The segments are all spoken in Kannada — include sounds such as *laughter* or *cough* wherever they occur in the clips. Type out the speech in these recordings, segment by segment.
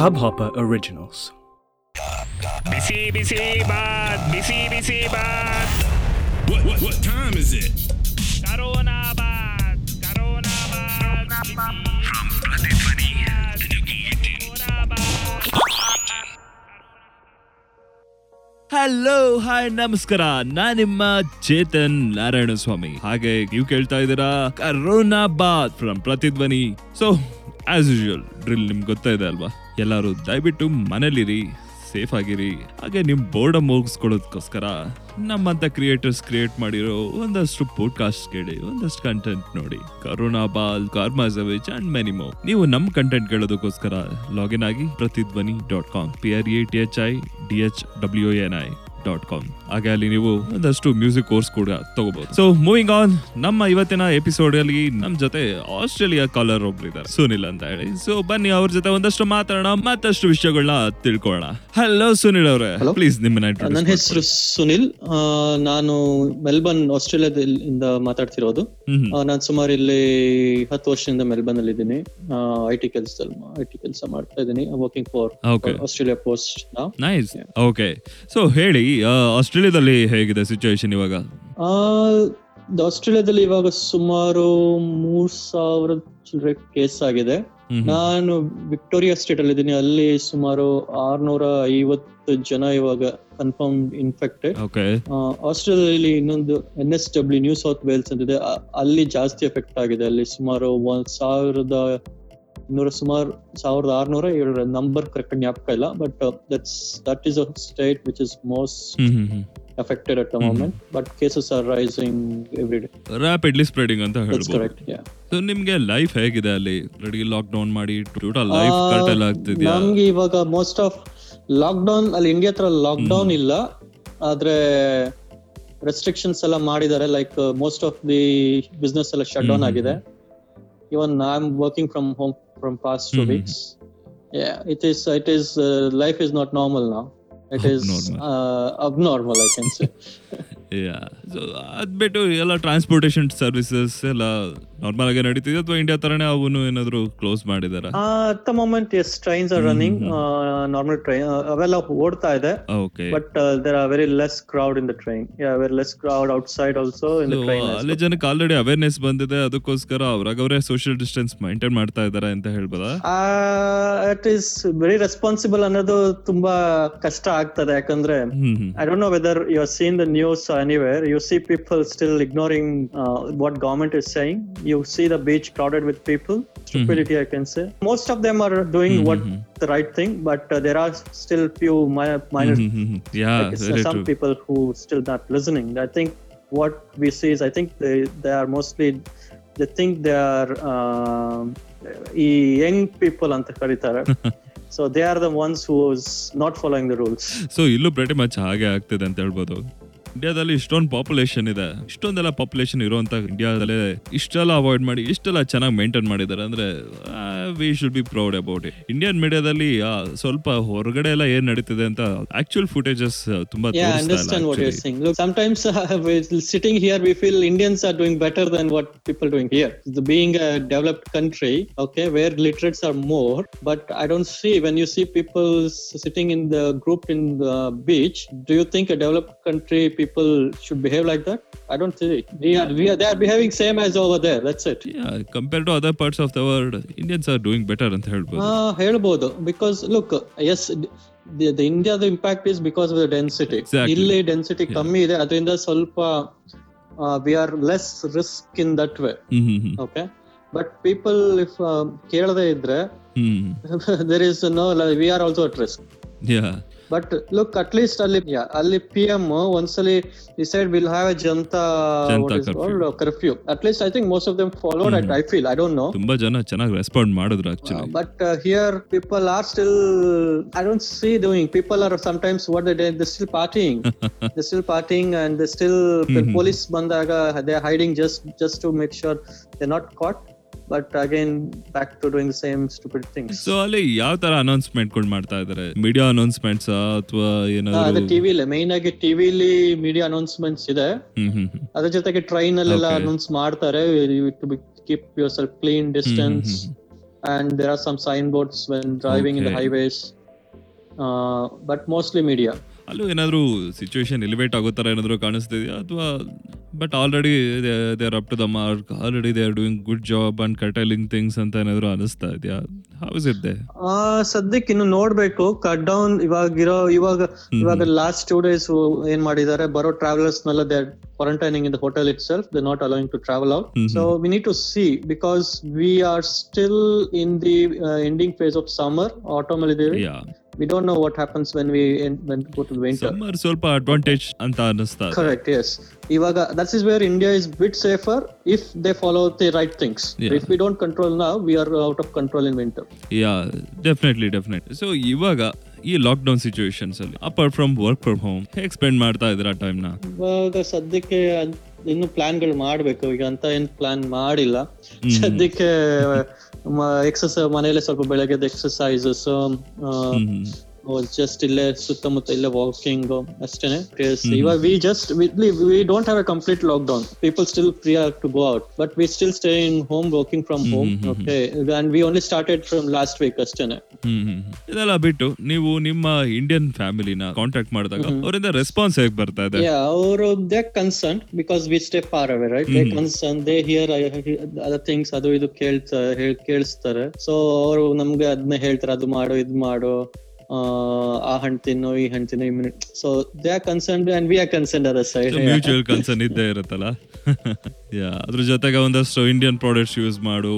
Hubhopper Originals. ಬಿಸಿ ಬಿಸಿ ಬಾತ್ ಬಿಸಿ ಬಿಸಿ ಬಾತ್ What, what, what time is it? Corona Baat corona ಬಾತ್ From ಪ್ರತಿಧ್ವನಿ ಹಲೋ ಹಾಯ್ ನಮಸ್ಕಾರ ನಾನ್ ನಿಮ್ಮ ಚೇತನ್ ನಾರಾಯಣ ಸ್ವಾಮಿ ಹಾಗೆ ನೀವು ಕೇಳ್ತಾ ಇದ್ದೀರಾ ಕರೋನಾ ಬಾತ್ from Prathidhwani so as usual drill ನಿಮ್ಗೆ ಗೊತ್ತಾ ಇದೆ ಅಲ್ವಾ ಎಲ್ಲರೂ ದಯವಿಟ್ಟು ಮನೇಲಿರಿ ಸೇಫ್ ಆಗಿರಿ. ಹಾಗೆ ನಿಮ್ಮ ಬೋರ್ಡ ಮುಗಿಸ್ಕೊಳ್ಳೋದಕ್ಕೋಸ್ಕರ ನಮ್ಮಂತ ಕ್ರಿಯೇಟರ್ಸ್ ಕ್ರಿಯೇಟ್ ಮಾಡಿರೋ ಒಂದಷ್ಟು ಪೋಡ್ಕಾಸ್ಟ್ ಕೇಳಿ, ಒಂದಷ್ಟು ಕಂಟೆಂಟ್ ನೋಡಿ. ಕರೋನಾ ಬಾಲ್ ಕಾರ್ಮಾಜವಿಚ್ ಅಂಡ್ ಮೆನಿಮೋ ನೀವು ನಮ್ಮ ಕಂಟೆಂಟ್ ಕೇಳೋದಕ್ಕೋಸ್ಕರ ಲಾಗಿನ್ ಆಗಿ Prathidhwani dot com P R A T H I D H W N I dot com. ಹಾಗೆ ಅಲ್ಲಿ ನೀವು ಒಂದಷ್ಟು ಮ್ಯೂಸಿಕ್ ಕೋರ್ಸ್ ಕೂಡ ತಗೋಬಹುದು ಸೊ ಮೂವಿಂಗ್ ಆನ್ ನಮ್ಮ ಇವತ್ತಿನ ಎಪಿಸೋಡ್ ಅಲ್ಲಿ ನಮ್ ಜೊತೆ ಆಸ್ಟ್ರೇಲಿಯಾ ಕಾಲರ್ ಒಬ್ರಿದ್ದಾರೆ ಸುನಿಲ್ ಅಂತ ಹೇಳಿ. ಸೊ ಬನ್ನಿ ಅವ್ರ ಜೊತೆ ಒಂದಷ್ಟು ಮಾತಾಡೋಣ ಮತ್ತಷ್ಟು ವಿಷಯಗಳನ್ನ ತಿಳ್ಕೊಳ್ಳೋಣ. ಹಲೋ ಸುನಿಲ್ ಅವರೇ. ಪ್ಲೀಸ್ ನಿಮ್ಮ ನನ್ನ ಹೆಸರು ಸುನಿಲ್. ನಾನು ಮೆಲ್ಬರ್ನ್ ಆಸ್ಟ್ರೇಲಿಯಾದಿಂದ ಮಾತಾಡ್ತಿರೋದು. ನಾನು ಸುಮಾರು ಇಲ್ಲಿ ಹತ್ತು ವರ್ಷದಿಂದ ಮೆಲ್ಬರ್ನ್ ಅಲ್ಲಿ ಇದ್ದೀನಿ ಐ ಟಿ ಕೆಲಸದಲ್ಲಿ ಐ ಟಿ ಕೆಲಸ ಮಾಡ್ತಾ ಇದ್ದೀನಿ. Working for Australia Post nice okay so ಹೇಳಿ ಆಸ್ಟ್ರೇಲಿಯಾದಲ್ಲಿ ಹೇಗಿದೆ ಸಿಚುವೇಶನ್ ಇವಾಗ? ಆಸ್ಟ್ರೇಲಿಯಾದಲ್ಲಿ ಇವಾಗ ಸುಮಾರು ಮೂರ್ ಸಾವಿರ ಚಿಲ್ಲರೆ ಕೇಸ್ ಆಗಿದೆ. ನಾನು ವಿಕ್ಟೋರಿಯಾ ಸ್ಟೇಟ್ ಅಲ್ಲಿ ಇದ್ದೀನಿ. ಅಲ್ಲಿ ಸುಮಾರು ಆರ್ನೂರ ಐವತ್ತು ಜನ ಇವಾಗ ಕನ್ಫರ್ಮ್ ಇನ್ಫೆಕ್ಟೆಡ್ ಆಸ್ಟ್ರೇಲಿಯಾದಲ್ಲಿ ಇನ್ನೊಂದು N S W New South Wales ಅಂತಿದೆ. ಅಲ್ಲಿ ಜಾಸ್ತಿ ಎಫೆಕ್ಟ್ ಆಗಿದೆ. ಅಲ್ಲಿ ಸುಮಾರು ಒಂದ್ ಸಾವಿರದ ಇನ್ನೂರ ಸುಮಾರು ಸಾವಿರದ ಆರ್ನೂರ ಏಳು ನಂಬರ್ ಕರೆಕ್ಟ್ ಜ್ಞಾಪಕ ಇಲ್ಲ but that's that is a state which is most affected at the Mhm. moment but cases are rising every day. Rapidly spreading ಅಂತ ಹೇಳಬಹುದು ಹೇಳ್ಬೋದು. correct yeah. ಸೊ ನಿಮಗೆ ಲೈಫ್ ಹೇಗಿದೆ ಅಲ್ಲಿ? ರೆಡಿ ಲಾಕ್ ಡೌನ್ ಮಾಡಿ ಟೋಟಲ್ ಲೈಫ್ ಕಟ್ ಕರ್ಟಲ್ ಆಗ್ತಿದ್ಯಾ? ನಮ್ಗೆ ಇವಾಗ ಮೋಸ್ಟ್ ಆಫ್ ಲಾಕ್ ಡೌನ್ ಅಲ್ಲಿ ಇಂಡಿಯಾ ತರ ಲಾಕ್ ಡೌನ್ ಇಲ್ಲ ಆದ್ರೆ ರೆಸ್ಟ್ರಿಕ್ಷನ್ಸ್ ಎಲ್ಲ ಮಾಡಿದ್ದಾರೆ like most of the business ಎಲ್ಲ ಶಟ್ ಡೌನ್. ಆಗಿದೆ. Even I am working from home from past two mm-hmm. weeks. Yeah, it is. It is. Uh, life is not normal now. It *laughs* is abnormal. Uh, abnormal I can say. *laughs* ಬಿಟ್ಟು ಎಲ್ಲ ಟ್ರಾನ್ಸ್ಪೋರ್ಟೇಷನ್ ಸರ್ವಿಸಸ್ ಎಲ್ಲ ನಾರ್ಮಲ್ ಆಗಿ ನಡೀತಿದೆ ಅಥವಾ ಇಂಡಿಯಾ ತರನೇ ಅವನು ಏನಾದ್ರು ಕ್ಲೋಸ್ ಮಾಡಿದಾರ? At the moment yes trains are running normal train ಅವೆಲ್ಲ ಓಡ್ತಾ ಇದೆ. Okay there are very less crowd in the train very less crowd outside also in also in the train as ಅಲ್ಲಿ ಜನಕ್ಕೆ ಆಲ್ರೆಡಿ ಅವೇರ್ನೆಸ್ ಬಂದಿದೆ. ಅದಕ್ಕೋಸ್ಕರ ಅವರಾಗ ಅವರೇ ಸೋಷಿಯಲ್ ಡಿಸ್ಟೆನ್ಸ್ ಮೈಂಟೈನ್ ಮಾಡ್ತಾ ಇದ್ದಾರೆ ಅಂತ ಹೇಳ್ಬೋದ? ಇಟ್ ಇಸ್ ವೆರಿ ರೆಸ್ಪಾನ್ಸಿಬಲ್ ಅನ್ನೋದು ತುಂಬಾ ಕಷ್ಟ ಆಗ್ತದೆ. ಯಾಕಂದ್ರೆ I don't know whether you are seen the or anywhere. You see people still ignoring uh, what government is saying. You see the beach crowded with people. Stupidity, I can say. Most of them are doing Mhm, what mhm. the right thing, but uh, there are still few mi- minor hmm hmm hmm yeah like, s- very some true people who still not listening. I think what we see is I think they they are mostly they think they are um, ಈ young people *laughs* ಅಂತ ಕರೀತಾರೆ so they are the ones who is not following the rules. So ಇಲ್ಲೂ ಪ್ರತಿ ಮಚ್ ಹಾಗೆ ಆಗ್ತಿದೆ ಅಂತ ಹೇಳ್ಬೋದು ಇಂಡಿಯಾದಲ್ಲಿ ಇಷ್ಟೊಂದು ಪಾಪುಲೇಶನ್ ಇದೆ. ಇಷ್ಟೊಂದೆಲ್ಲ ಪಾಪುಲೇಷನ್ ಇರುವಂತ ಇಂಡಿಯಾದಲ್ಲಿ ಇಷ್ಟೆಲ್ಲ ಅವಾಯ್ಡ್ ಮಾಡಿ ಇಷ್ಟೆಲ್ಲ ಚೆನ್ನಾಗಿ ಮೇಂಟೇನ್ ಮಾಡಿದ್ದಾರೆ. ಅಂದ್ರೆ ವೀ ಶುಲ್ ಬಿ ಪ್ರೌಡ್ಬೌಟ್ ಈ ಇಂಡಿಯನ್ ಮೀಡಿಯಾದಲ್ಲಿ ಸ್ವಲ್ಪ ಹೊರಗಡೆ ಎಲ್ಲ ಏನು ನಡೀತದೆ ಅಂತ ಆಕ್ಚುಲ್ ಫುಟೇಜಸ್ ತುಂಬ understand what sing some times sitting here we feel Indians are doing better than what people doing here being developed country okay where literates are more but I don't see when you see peoples sitting in the group in the beach do you think think developed country people should behave like that? I don't think we are. We are. They are behaving same as over there. That's it. Compare to other parts of the world Indians are doing better ಅಂತ ಹೇಳ್ಬೋದು ಆ, ಹೇಳ್ಬೋದು ಬಿಕಾಸ್ ಲುಕ್ ಎಸ್ ದ ಇಂಡಿಯಾದ impact is because of the density Exactly. ಇಲ್ಲಿ ಡೆನ್ಸಿಟಿ ಕಮ್ಮಿ ಇದೆ ಅದರಿಂದ ಸ್ವಲ್ಪ we are less risk in that way okay but people if ಕೇಳದೇ ಇದ್ರೆ ಹ್ಮ್ there is no we are also at risk yeah but look at least ಅಲ್ಲಿ ಅಲ್ಲಿ ಪಿ ಎಂ ಒಂದ್ಸಲಿ decide will have a Janata. Curfew at least I think most of them followed i I feel I don't know ತುಂಬಾ ಜನ ಚೆನ್ನಾಗಿ ರೆಸ್ಪಾಂಡ್ ಮಾಡಿದ್ರು Uh, actually but uh, here people are still i don't see doing people are sometimes what they did they're still partying they still partying and they still the Mhm. police bandaga they're hiding just just to make sure they're not back to again back to doing the same stupid things. So ಅಲ್ಲಿ ಯಾವ ತರ ಅನೌನ್ಸ್ಮೆಂಟ್ಗಳು ಮಾಡ್ತಾ ಇದಾರೆ? ಮೀಡಿಯಾ ಅನೌನ್ಸ್ಮೆಂಟ್ಸ್ ಅಥವಾ ಅದೇ ಏನಾದ್ರು ಟಿವಿಲಿ ಮೈನ್ ಆಗಿ ಟಿವಿಲಿ ಮೀಡಿಯಾ ಅನೌನ್ಸ್ಮೆಂಟ್ಸ್ ಇದೆ. ಅದ್ರ ಜೊತೆಗೆ ಟ್ರೈನ್ ಅಲ್ಲೆಲ್ಲ. ಅನೌನ್ಸ್ ಮಾಡ್ತಾರೆ. To keep yourself clean distance and and are some sign boards when driving in highways but highways. Uh, but mostly media. ಅಲ್ಲೂ ಏನಾದರೂ ಸಿಚುವೇಶನ್ ಎಲಿವೇಟ್ ಆಗೋ ತರ ಏನಾದರೂ ಕಾಣಿಸ್ತಿದೆಯಾ? ಅಥವಾ but already they are up to the mark already they are doing good job and curtailing things ಅಂತ ಏನಾದ್ರು ಅನಿಸ್ತಾ ಇದೆಯಾ? ಹೌ ಇಸ್ ಇಟ್ ದೇ ಸದ್ಯಕ್ಕೆ ಇನ್ನು ನೋಡ್ಬೇಕು. ಕಟ್ ಡೌನ್ ಇವಾಗಿರೋ ಇವಾಗ ಇವಾಗ ಲಾಸ್ಟ್ ಟೂ ಡೇಸ್ ಏನ್ ಮಾಡಿದ್ದಾರೆ? ಬರೋ ಟ್ರಾವೆಲರ್ಸ್ ನೆಲ್ಲ they quarantining in the hotel itself they not allowing to travel out. So we need to see because we are still in the ending phase of summer autumn ಅಲ್ಲಿ don't know we happens when what happens when we when go to winter summer ಸ್ವಲ್ಪ ಅಡ್ವಾಂಟೇಜ್ ಅಂತ ಅನ್ನಿಸ್ತಾ ಇದೆ. ಕರೆಕ್ಟ್ ಎಸ್ ಇವಾಗ that's is where India is bit safer if they follow the right things Yeah. If we don't control now we are out of control in winter yeah definitely definite so ಇವಾಗ ಈ ಲಾಕ್ ಡೌನ್ ಸಿಚುವೇಶನ್ಸ್ ಅಲ್ಲಿ apart from work from home ಹೇಗೆ ಸ್ಪೆಂಡ್ ಮಾಡ್ತಾ ಟೈಮ್ನ? ಇವಾಗ ಸದ್ಯಕ್ಕೆ ಇನ್ನು ಪ್ಲಾನ್ಗಳು ಮಾಡ್ಬೇಕು. ಈಗ ಅಂತ ಏನ್ ಪ್ಲಾನ್ ಮಾಡಿಲ್ಲ. ಸದ್ಯಕ್ಕೆ ಎಕ್ಸಸೈಸ್ ಮನೆಯಲ್ಲೇ ಸ್ವಲ್ಪ ಬೆಳಗ್ಗೆದ ಎಕ್ಸಸೈಸಸ್ ಜಸ್ಟ್ ಇಲ್ಲೇ ಸುತ್ತಮುತ್ತ ಇಲ್ಲೇ ವಾಕಿಂಗ್ ಅಷ್ಟೇನೆ ಇವಾಗ we just we don't have a complete lockdown people still free are to go out but we still stay in home working from home okay and we only started from last week ಅಷ್ಟೇನೆ. ಇದೆಲ್ಲ ಬಿಟ್ಟು ನೀವು ನಿಮ್ಮ ಇಂಡಿಯನ್ ಫ್ಯಾಮಿಲಿನ ಕಾಂಟ್ಯಾಕ್ಟ್ ಮಾಡಿದಾಗ ಅವರಿಂದ ರೆಸ್ಪಾನ್ಸ್ ಹೇಗೆ ಬರ್ತಾ ಇದೆ? ಅವರು they concern because we stay far away right they concern they hear other things ಅದು ಇದು ಕೇಳ್ತಾರೆ ಕೇಳಿಸ್ತಾರೆ. ಸೊ ಅವರು ನಮ್ಗೆ ಅದನ್ನ ಹೇಳ್ತಾರೆ ಅದು ಮಾಡು ಇದು ಮಾಡು. ಆ, ಹಣ್ಣು ತಿನ್ನು ಈ ಹಣ್ಣು ತಿನ್ನು immunity so they are concern and we are concern other side mutual concern ಇದ್ದೇ ಇರುತ್ತಲ್ಲ? *laughs* ಯಾ ಅದ್ರ ಜೊತೆಗೆ ಒಂದಷ್ಟು ಇಂಡಿಯನ್ ಪ್ರಾಡಕ್ಟ್ಸ್ ಯೂಸ್ ಮಾಡು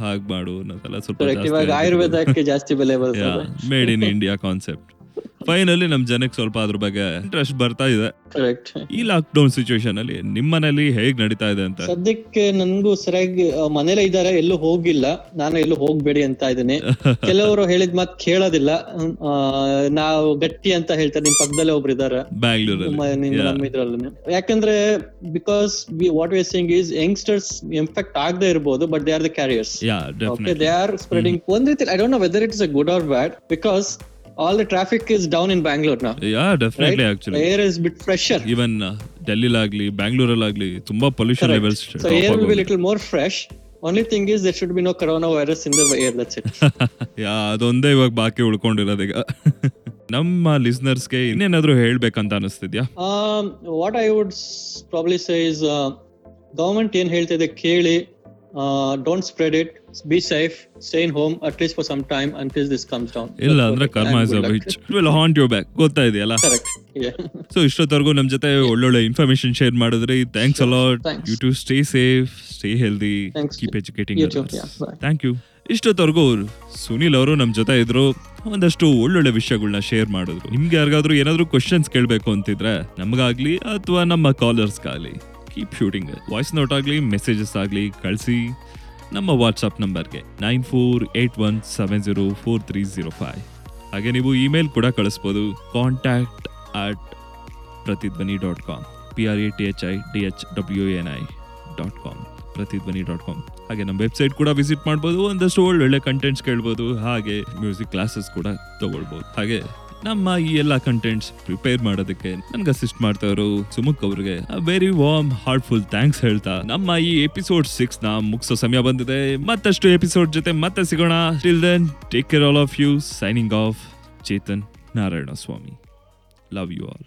ಹಾಗೆ ಮಾಡು ಅನ್ನೋದೆಲ್ಲ ಸ್ವಲ್ಪ ಇವಾಗ ಆಯುರ್ವೇದಕ್ಕೆ ಜಾಸ್ತಿ ಬೆಲೆ ಬರ್ತದೆ made in India concept finally ನಮ್ ಜನಕ್ಕೆ ಸ್ವಲ್ಪ ಅದ್ರ ಬಗ್ಗೆ ಇಂಟ್ರೆಸ್ಟ್ ಬರ್ತಾ ಇದೆ. ಕರೆಕ್ಟ್ ಈ ಲಾಕ್ ಡೌನ್ ಸಿಚುವೇಶನ್ ಅಲ್ಲಿ ನಿಮ್ಮನೇಲಿ ಹೇಗ್ ನಡೀತಾ ಇದೆ ಅಂತ? ಸದ್ಯಕ್ಕೆ ನನ್ಗೂ ಸರಿಯಾಗಿ ಮನೇಲೆ ಇದ್ದಾರೆ ಎಲ್ಲೂ ಹೋಗಿಲ್ಲ. ನಾನು ಎಲ್ಲೂ ಹೋಗ್ಬೇಡಿ ಅಂತ ಇದ್ದೀನಿ. *laughs* ಕೆಲವರು ಹೇಳಿದ ಮಾತ್ ಕೇಳೋದಿಲ್ಲ. ಆ, ನಾವು ಗಟ್ಟಿ ಅಂತ ಹೇಳ್ತಾರೆ. ನಿಮ್ ಪಕ್ಕದಲ್ಲೇ ಒಬ್ರು ಇದಾರೆ ಬ್ಯಾಂಗ್ಳೂರಲ್ಲಿ. ಯಾಕಂದ್ರೆ because what we think is youngsters infect ಆಗದೆ ಇರ್ಬೋದು but they are the carriers yeah definite they are spreading ಒಂದ್ ರೀತಿ I don't know whether it's a good or bad because all the traffic is down in Bangalore ನಾ yeah definitely actually air is bit fresher even ಡೆಲ್ಲಿಲಾಗ್ಲಿ ಬ್ಯಾಂಗ್ಳೂರಲ್ಲಾಗ್ಲಿ ತುಂಬಾ pollution levels so air will be little more fresh only thing is there should be no corona virus in the air that's it ya ಅದೊಂದೇ ಇವಾಗ ಬಾಕಿ ಉಳ್ಕೊಂಡಿರೋದೀಗ *laughs* ನಮ್ಮ ಲಿಸ್ನರ್ಸ್ಗೆ ಇನ್ನೇನಾದ್ರೂ ಹೇಳ್ಬೇಕಂತ ಅನಿಸ್ತಿದ್ಯಾ? What I would probably say is government is uh, government ಏನ್ ಹೇಳ್ತಿದೆ ಕೇಳಿ don't spread it be safe stay in home at least for some time until this comes down ಇಲ್ಲ ಅಂದ್ರೆ karma is a bitch will haunt you back ಗೊತ್ತಾ ಇದೆಯಲ್ಲ? ಸೊ ಇಷ್ಟೊತ್ತವರೆಗೂ ನಮ್ ಜೊತೆ ಒಳ್ಳೊಳ್ಳೆ ಇನ್ಫಾರ್ಮೇಶನ್ ಶೇರ್ ಮಾಡಿದ್ರೆ. Thanks a lot Thanks. You to stay safe stay healthy. Keep educating. Thank you ಇಷ್ಟೊತ್ತವರೆಗೂ Sunil ಅವರು ನಮ್ ಜೊತೆ ಇದ್ರು. ಒಂದಷ್ಟು ಒಳ್ಳೊಳ್ಳೆ ವಿಷಯಗಳನ್ನ ಶೇರ್ ಮಾಡಿದ್ರು. ನಿಮ್ಗೆ ಯಾರಿಗಾದ್ರೂ ಏನಾದ್ರೂ ಕ್ವಶನ್ಸ್ ಕೇಳಬೇಕು ಅಂತಿದ್ರೆ ನಮಗಾಗ್ಲಿ ಅಥವಾ ನಮ್ಮ ಕಾಲರ್ಸ್ಗಾಗ್ಲಿ ಕೀಪ್ ಶೂಟಿಂಗ್ ವಾಯ್ಸ್ ನೋಟ್ ಆಗಲಿ ಮೆಸೇಜಸ್ ಆಗಲಿ ಕಳಿಸಿ ನಮ್ಮ ವಾಟ್ಸಪ್ ನಂಬರ್ಗೆ nine four eight one seven zero four three zero five ಹಾಗೆ ನೀವು ಇಮೇಲ್ ಕೂಡ ಕಳಿಸ್ಬೋದು contact at Prathidhwani dot com P R A T H I D H W N I dot com Prathidhwani dot com ಹಾಗೆ ನಮ್ಮ ವೆಬ್ಸೈಟ್ ಕೂಡ ವಿಸಿಟ್ ಮಾಡ್ಬೋದು, ಒಂದಷ್ಟು ಒಳ್ಳೆ ಕಂಟೆಂಟ್ಸ್ ಕೇಳ್ಬೋದು, ಹಾಗೆ ಮ್ಯೂಸಿಕ್ ಕ್ಲಾಸಸ್ ಕೂಡ ತಗೊಳ್ಬೋದು. ಹಾಗೆ ನಮ್ಮ ಈ ಎಲ್ಲ ಕಂಟೆಂಟ್ಸ್ ಪ್ರಿಪೇರ್ ಮಾಡೋದಕ್ಕೆ ನನ್ಗೆ ಅಸಿಸ್ಟ್ ಮಾಡ್ತಾ ಇರೋ ಸುಮುಖ್ ಅವ್ರಿಗೆ. ವೆರಿ ವಾರ್ಮ್ ಹಾರ್ಟ್ಫುಲ್ ಥ್ಯಾಂಕ್ಸ್ ಹೇಳ್ತಾ ನಮ್ಮ ಈ ಎಪಿಸೋಡ್ ಸಿಕ್ಸ್ನ ಮುಗಿಸೋ ಸಮಯ ಬಂದಿದೆ. ಮತ್ತಷ್ಟು ಎಪಿಸೋಡ್ ಜೊತೆ ಮತ್ತೆ ಸಿಗೋಣ. Till then take care all of you signing off Chetan Narayana Swamy love you all